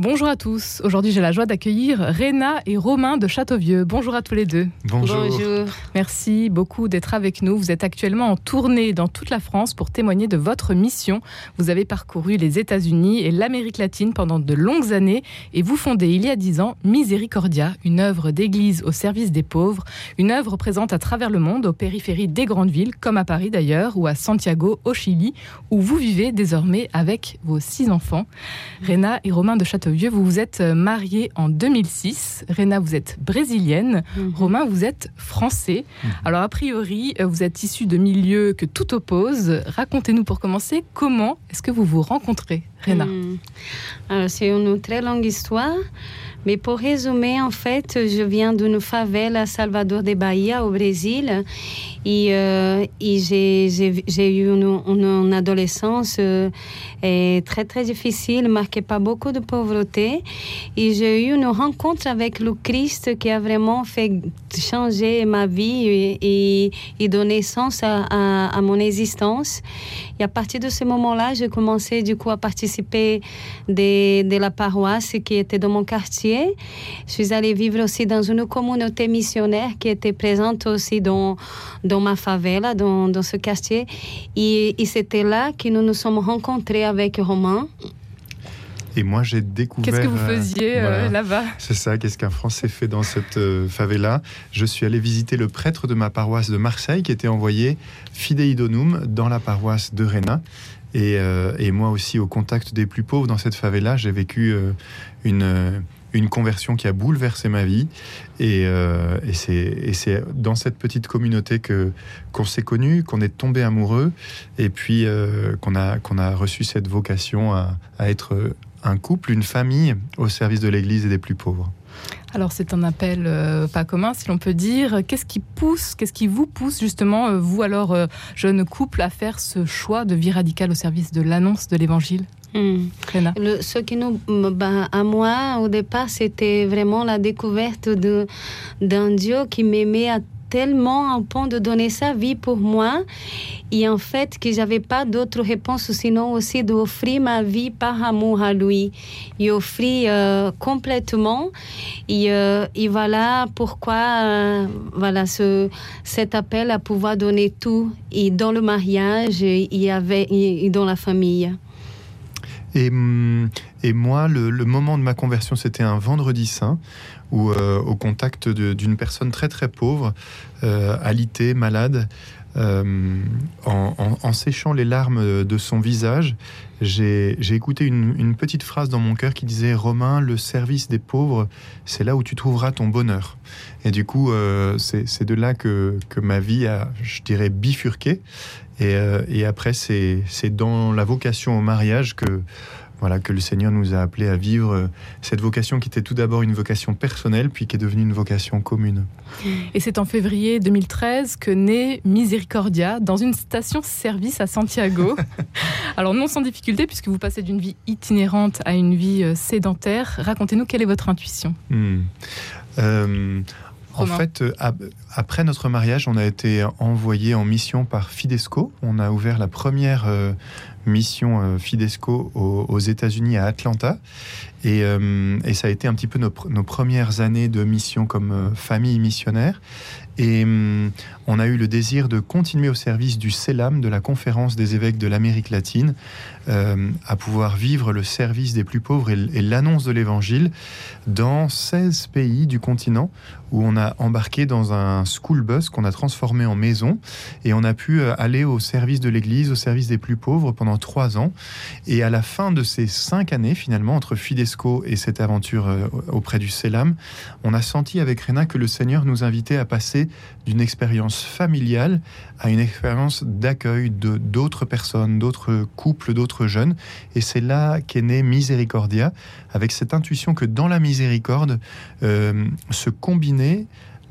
Bonjour à tous. Aujourd'hui, j'ai la joie d'accueillir Réna et Romain de Châteauvieux. Bonjour à tous les deux. Bonjour. Merci beaucoup d'être avec nous. Vous êtes actuellement en tournée dans toute la France pour témoigner de votre mission. Vous avez parcouru les États-Unis et l'Amérique latine pendant de longues années et vous fondez il y a dix ans Miséricordia, une œuvre d'église au service des pauvres, une œuvre présente à travers le monde, aux périphéries des grandes villes, comme à Paris d'ailleurs, ou à Santiago, au Chili, où vous vivez désormais avec vos six enfants. Réna et Romain de Châteauvieux vous vous êtes euh, marié en 2006. Réna, vous êtes brésilienne. Mhm. Romain, vous êtes français. Mhm. Alors, a priori, euh, vous êtes issu de milieux que tout oppose. Racontez-nous pour commencer, comment est-ce que vous vous rencontrez, Réna hmm. C'est une très longue histoire. Mais pour résumer, en fait, je viens d'une favela à Salvador de Bahia, au Brésil. Et, euh, j'ai eu une, une adolescence euh, très, très difficile, marquée par beaucoup de pauvreté. Et j'ai eu une rencontre avec le Christ qui a vraiment fait changer ma vie et, et donner sens à, à, mon existence. Et à partir de ce moment-là, j'ai commencé du coup à participer de, de la paroisse qui était dans mon quartier je suis allée vivre aussi dans une communauté missionnaire qui était présente aussi dans, dans ma favela, dans, dans ce quartier. Et, c'était là que nous nous sommes rencontrés avec Romain. Et moi, j'ai découvert. Qu'est-ce que vous faisiez euh, là-bas? C'est ça, qu'est-ce qu'un Français fait dans cette euh, favela? Je suis allé visiter le prêtre de ma paroisse de Marseille qui était envoyé fidei donum dans la paroisse de Réna. Et, euh, et, moi aussi, au contact des plus pauvres dans cette favela, j'ai vécu une une conversion qui a bouleversé ma vie. Et, euh, c'est dans cette petite communauté qu'on s'est connu, qu'on est tombé amoureux, et puis euh, qu'on a, qu'on a reçu cette vocation à, être un couple, une famille au service de l'Église et des plus pauvres. Alors c'est un appel euh, pas commun, si l'on peut dire. Qu'est-ce qui pousse, qu'est-ce qui vous pousse justement, vous alors jeune couple, à faire ce choix de vie radicale au service de l'annonce de l'Évangile Hmm. Le, ce qui nous, ben, à moi, au départ, c'était vraiment la découverte d'un Dieu qui m'aimait tellement en point de donner sa vie pour moi. Et en fait que j'avais pas d'autre réponse sinon aussi d'offrir ma vie par amour à lui. Et offrir euh, complètement. Et, euh, voilà pourquoi euh, voilà ce, cet appel à pouvoir donner tout. Et dans le mariage et, et dans la famille. Et, hum, et moi, le, moment de ma conversion, c'était un vendredi saint, où euh, au contact d'une personne très très pauvre, euh, alitée, malade, euh, en, séchant les larmes de son visage, j'ai écouté une, petite phrase dans mon cœur qui disait Romain, le service des pauvres, c'est là où tu trouveras ton bonheur. Et du coup, c'est de là que, que, ma vie a, je dirais, bifurqué. Euh, et, après, c'est dans la vocation au mariage que, voilà, que le Seigneur nous a appelés à vivre euh, cette vocation qui était tout d'abord une vocation personnelle, puis qui est devenue une vocation commune. Et c'est en février 2013 que naît Misericordia dans une station-service à Santiago. Alors non sans difficulté, puisque vous passez d'une vie itinérante à une vie euh, sédentaire. Racontez-nous quelle est votre intuition. Hmm. En fait, euh, après notre mariage, on a été envoyé en mission par Fidesco. On a ouvert la première euh, mission euh, Fidesco aux, États-Unis à Atlanta. Et, ça a été un petit peu nos, nos premières années de mission comme famille missionnaire. Et on a eu le désir de continuer au service du CELAM, de la conférence des évêques de l'Amérique latine, euh, à pouvoir vivre le service des plus pauvres et, l'annonce de l'Évangile dans 16 pays du continent, où on a embarqué dans un school bus qu'on a transformé en maison, et on a pu euh, aller au service de l'Église, au service des plus pauvres pendant trois ans. Et à la fin de ces cinq années, finalement, entre Fidesco et cette aventure euh, auprès du CELAM, on a senti avec Réna que le Seigneur nous invitait à passer d'une expérience familiale à une expérience d'accueil de d'autres personnes, d'autres couples, d'autres jeunes. Et c'est là qu'est né Miséricordia, avec cette intuition que dans la miséricorde euh, se combinait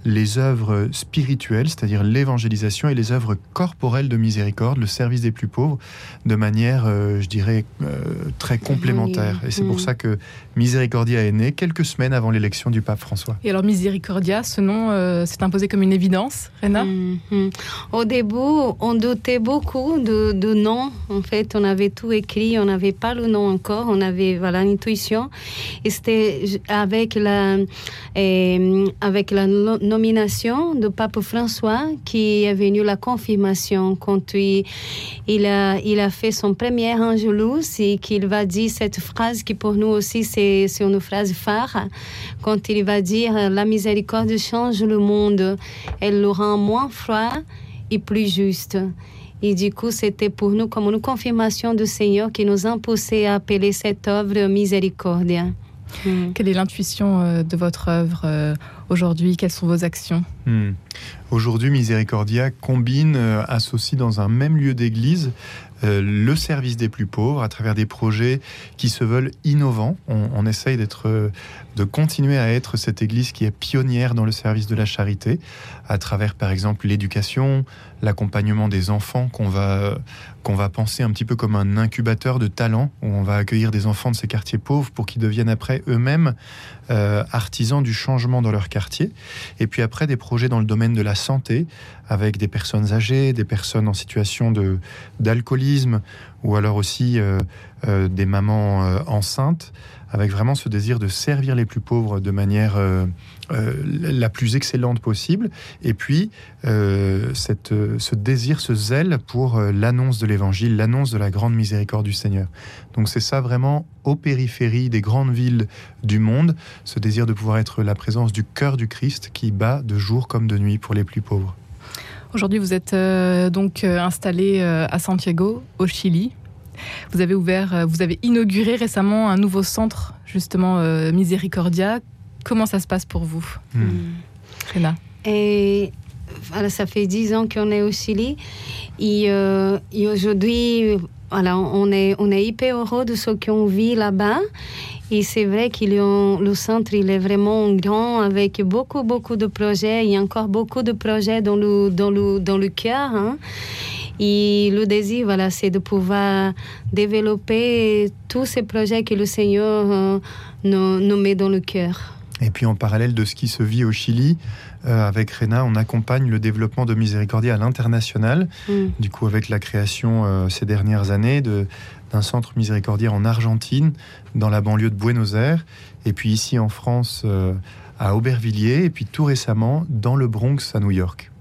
les œuvres spirituelles, c'est-à-dire l'évangélisation et les œuvres corporelles de miséricorde, le service des plus pauvres, de manière, euh, je dirais, euh, très complémentaire. Et c'est pour mm. ça que Miséricordia est né quelques semaines avant l'élection du pape François. Et alors Miséricordia, ce nom euh, s'est imposé comme une évidence, Rena? Mm-hmm. Au début, on doutait beaucoup de, de nom. En fait, on avait tout écrit, on n'avait pas le nom encore, on avait voilà l'intuition. Et c'était avec la, avec la nomination du pape François qui est venu la confirmation quand il, il, a, il a fait son premier Angelus et qu'il va dire cette phrase qui pour nous aussi c'est une phrase phare quand il va dire la miséricorde change le monde, elle le rend moins froid et plus juste. Et du coup, c'était pour nous comme une confirmation du Seigneur qui nous a poussé à appeler cette œuvre miséricordia. Hmm. Quelle est l'intuition euh, de votre œuvre euh, aujourd'hui? Quelles sont vos actions? Hmm. Aujourd'hui, Miséricordia combine, euh, associe dans un même lieu d'église le service des plus pauvres à travers des projets qui se veulent innovants. On, essaye d'être, de continuer à être cette église qui est pionnière dans le service de la charité, à travers par exemple l'éducation, l'accompagnement des enfants qu'on va, qu'on va penser un petit peu comme un incubateur de talent, où on va accueillir des enfants de ces quartiers pauvres pour qu'ils deviennent après eux-mêmes euh, artisans du changement dans leur quartier. Et puis après, des projets dans le domaine de la santé, avec des personnes âgées, des personnes en situation de, d'alcoolisme, ou alors aussi euh, euh, des mamans enceintes avec vraiment ce désir de servir les plus pauvres de manière euh, euh, la plus excellente possible, et puis euh, cette, ce désir, ce zèle pour l'annonce de l'Évangile, l'annonce de la grande miséricorde du Seigneur. Donc c'est ça vraiment aux périphéries des grandes villes du monde, ce désir de pouvoir être la présence du cœur du Christ qui bat de jour comme de nuit pour les plus pauvres. Aujourd'hui, vous êtes donc installé à Santiago, au Chili. Vous avez ouvert, euh, vous avez inauguré récemment un nouveau centre, justement euh, Miséricordia. Comment ça se passe pour vous, hmm. Et ça fait dix ans qu'on est au Chili. Et, euh, aujourd'hui, on est, hyper heureux de ce qu'on vit là-bas. Et c'est vrai que le centre il est vraiment grand avec beaucoup, beaucoup de projets. Il y a encore beaucoup de projets dans le, cœur. Hein. Et le désir, c'est de pouvoir développer tous ces projets que le Seigneur euh, nous, met dans le cœur. Et puis en parallèle de ce qui se vit au Chili, euh, avec Rena, on accompagne le développement de Miséricordia à l'international. Mm. Du coup, avec la création euh, ces dernières années d'un centre miséricordiaire en Argentine, dans la banlieue de Buenos Aires, et puis ici en France, à Aubervilliers, et puis tout récemment dans le Bronx à New York.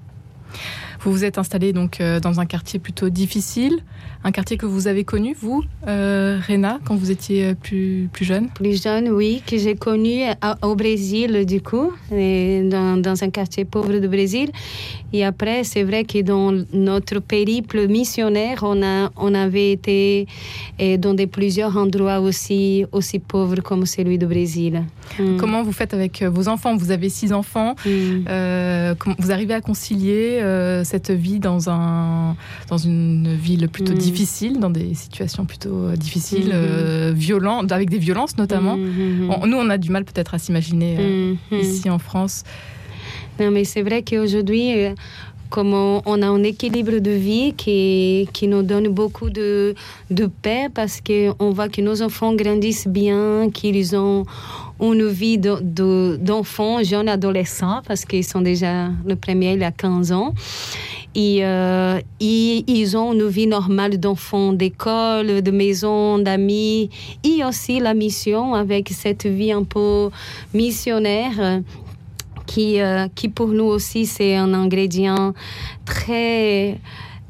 Vous vous êtes installé donc euh, dans un quartier plutôt difficile, un quartier que vous avez connu, vous, euh, Rena, quand vous étiez euh, plus, plus jeune? Plus jeune, oui, que j'ai connu au Brésil, du coup, dans, dans, un quartier pauvre du Brésil. Et après, c'est vrai que dans notre périple missionnaire, on, a, on avait été dans des, plusieurs endroits aussi, aussi pauvres comme celui du Brésil. Hmm. Comment vous faites avec vos enfants? Vous avez six enfants. Hmm. vous arrivez à concilier cette vie dans, un, dans une ville plutôt difficile hmm difficiles, dans des situations plutôt euh, difficiles, mhm. euh, violentes, avec des violences notamment. Mhm, mhm. nous, on a du mal peut-être à s'imaginer euh, ici en France. Non, mais c'est vrai qu'aujourd'hui, comme on, a un équilibre de vie qui, qui nous donne beaucoup de, de paix parce qu'on voit que nos enfants grandissent bien, qu'ils ont une vie d'enfants, de, jeunes adolescents, parce qu'ils sont déjà, le premier, il a 15 ans. Et, euh, ils ont une vie normale d'enfants, d'école, de maison, d'amis, et aussi la mission avec cette vie un peu missionnaire qui, euh, qui pour nous aussi c'est un ingrédient très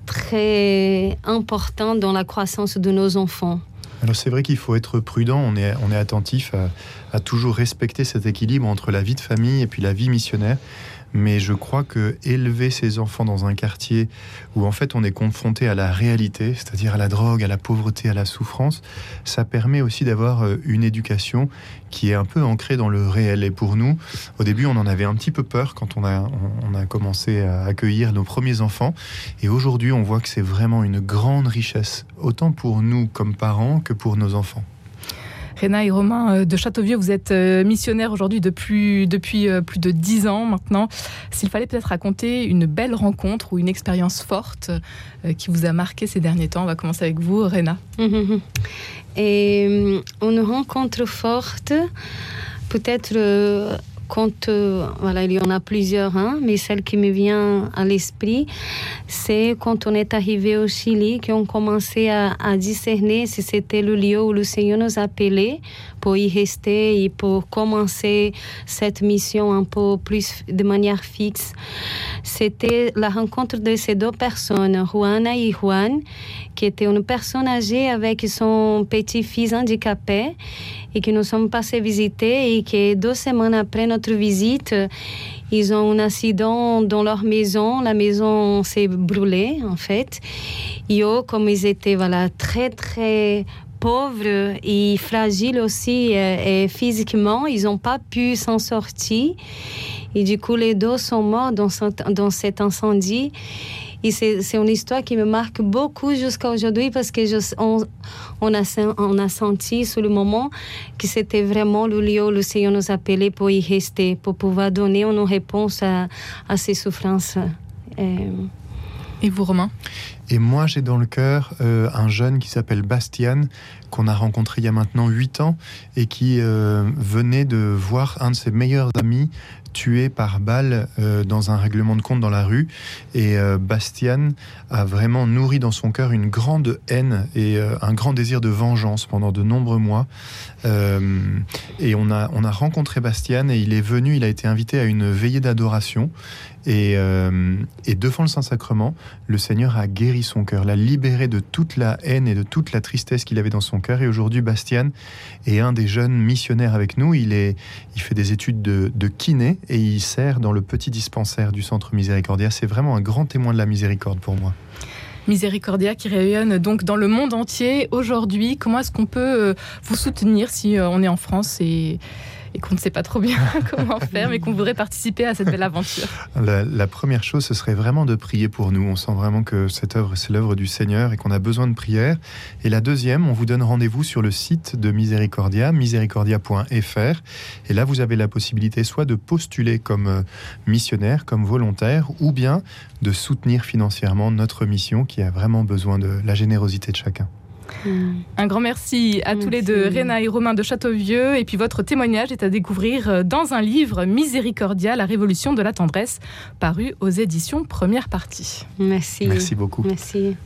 très important dans la croissance de nos enfants. Alors c'est vrai qu'il faut être prudent, on est, on est attentif à, à toujours respecter cet équilibre entre la vie de famille et puis la vie missionnaire mais je crois que élever ses enfants dans un quartier où en fait on est confronté à la réalité, c'est-à-dire à la drogue, à la pauvreté, à la souffrance, ça permet aussi d'avoir euh, une éducation qui est un peu ancrée dans le réel. Et pour nous, au début, on en avait un petit peu peur quand on a, on a commencé à accueillir nos premiers enfants. Et aujourd'hui, on voit que c'est vraiment une grande richesse, autant pour nous comme parents que pour nos enfants. Réna et Romain euh, de Châteauvieux, vous êtes euh, missionnaires aujourd'hui depuis, depuis euh, plus de dix ans maintenant. S'il fallait peut-être raconter une belle rencontre ou une expérience forte qui vous a marqué ces derniers temps, on va commencer avec vous, Réna. Et une rencontre forte, peut-être quand euh, il y en a plusieurs, hein, mais celle qui me vient à l'esprit, c'est quand on est arrivé au Chili, qu'on commençait à, à discerner si c'était le lieu où le Seigneur nous appelait pour y rester et pour commencer cette mission un peu plus de manière fixe. C'était la rencontre de ces deux personnes, Juana et Juan, qui était une personne âgée avec son petit-fils handicapé et que nous sommes passés visiter et que deux semaines après notre visite, ils ont un accident dans leur maison. La maison s'est brûlée, en fait. Et eux, comme ils étaient voilà, très, très pauvres et fragiles aussi euh, et, physiquement, ils n'ont pas pu s'en sortir. Et du coup, les deux sont morts dans, dans cet incendie. Et c'est une histoire qui me marque beaucoup jusqu'à aujourd'hui parce que on, on, a, on a senti sur le moment que c'était vraiment le lieu où le Seigneur nous appelait pour y rester, pour pouvoir donner une réponse à, à ces souffrances. Et, Et vous, Romain et moi, j'ai dans le cœur euh, un jeune qui s'appelle Bastian, qu'on a rencontré il y a maintenant 8 ans, et qui euh, venait de voir un de ses meilleurs amis tué par balle euh, dans un règlement de compte dans la rue. Et Bastian a vraiment nourri dans son cœur une grande haine et un grand désir de vengeance pendant de nombreux mois. et on a, on a rencontré Bastian et il est venu, il a été invité à une veillée d'adoration. Et, et devant le Saint-Sacrement, le Seigneur a guéri son cœur, l'a libéré de toute la haine et de toute la tristesse qu'il avait dans son cœur. Et aujourd'hui, Bastian est un des jeunes missionnaires avec nous. Il, est, il fait des études de, de kiné et il sert dans le petit dispensaire du Centre Miséricordia. C'est vraiment un grand témoin de la miséricorde pour moi. Miséricordia qui rayonne donc dans le monde entier aujourd'hui. Comment est-ce qu'on peut euh, vous soutenir si euh, on est en France et et qu'on ne sait pas trop bien comment faire, mais qu'on voudrait participer à cette belle aventure la, première chose, ce serait vraiment de prier pour nous. On sent vraiment que cette œuvre, c'est l'œuvre du Seigneur et qu'on a besoin de prière. Et la deuxième, on vous donne rendez-vous sur le site de Miséricordia, miséricordia.fr. Et là, vous avez la possibilité soit de postuler comme euh, missionnaire, comme volontaire, ou bien de soutenir financièrement notre mission qui a vraiment besoin de la générosité de chacun. Mm. Un grand merci à tous les deux, Réna et Romain de Châteauvieux. Et puis votre témoignage est à découvrir euh, dans un livre Miséricordia, la révolution de la tendresse, paru aux éditions Première Partie. Merci. Merci beaucoup. Merci.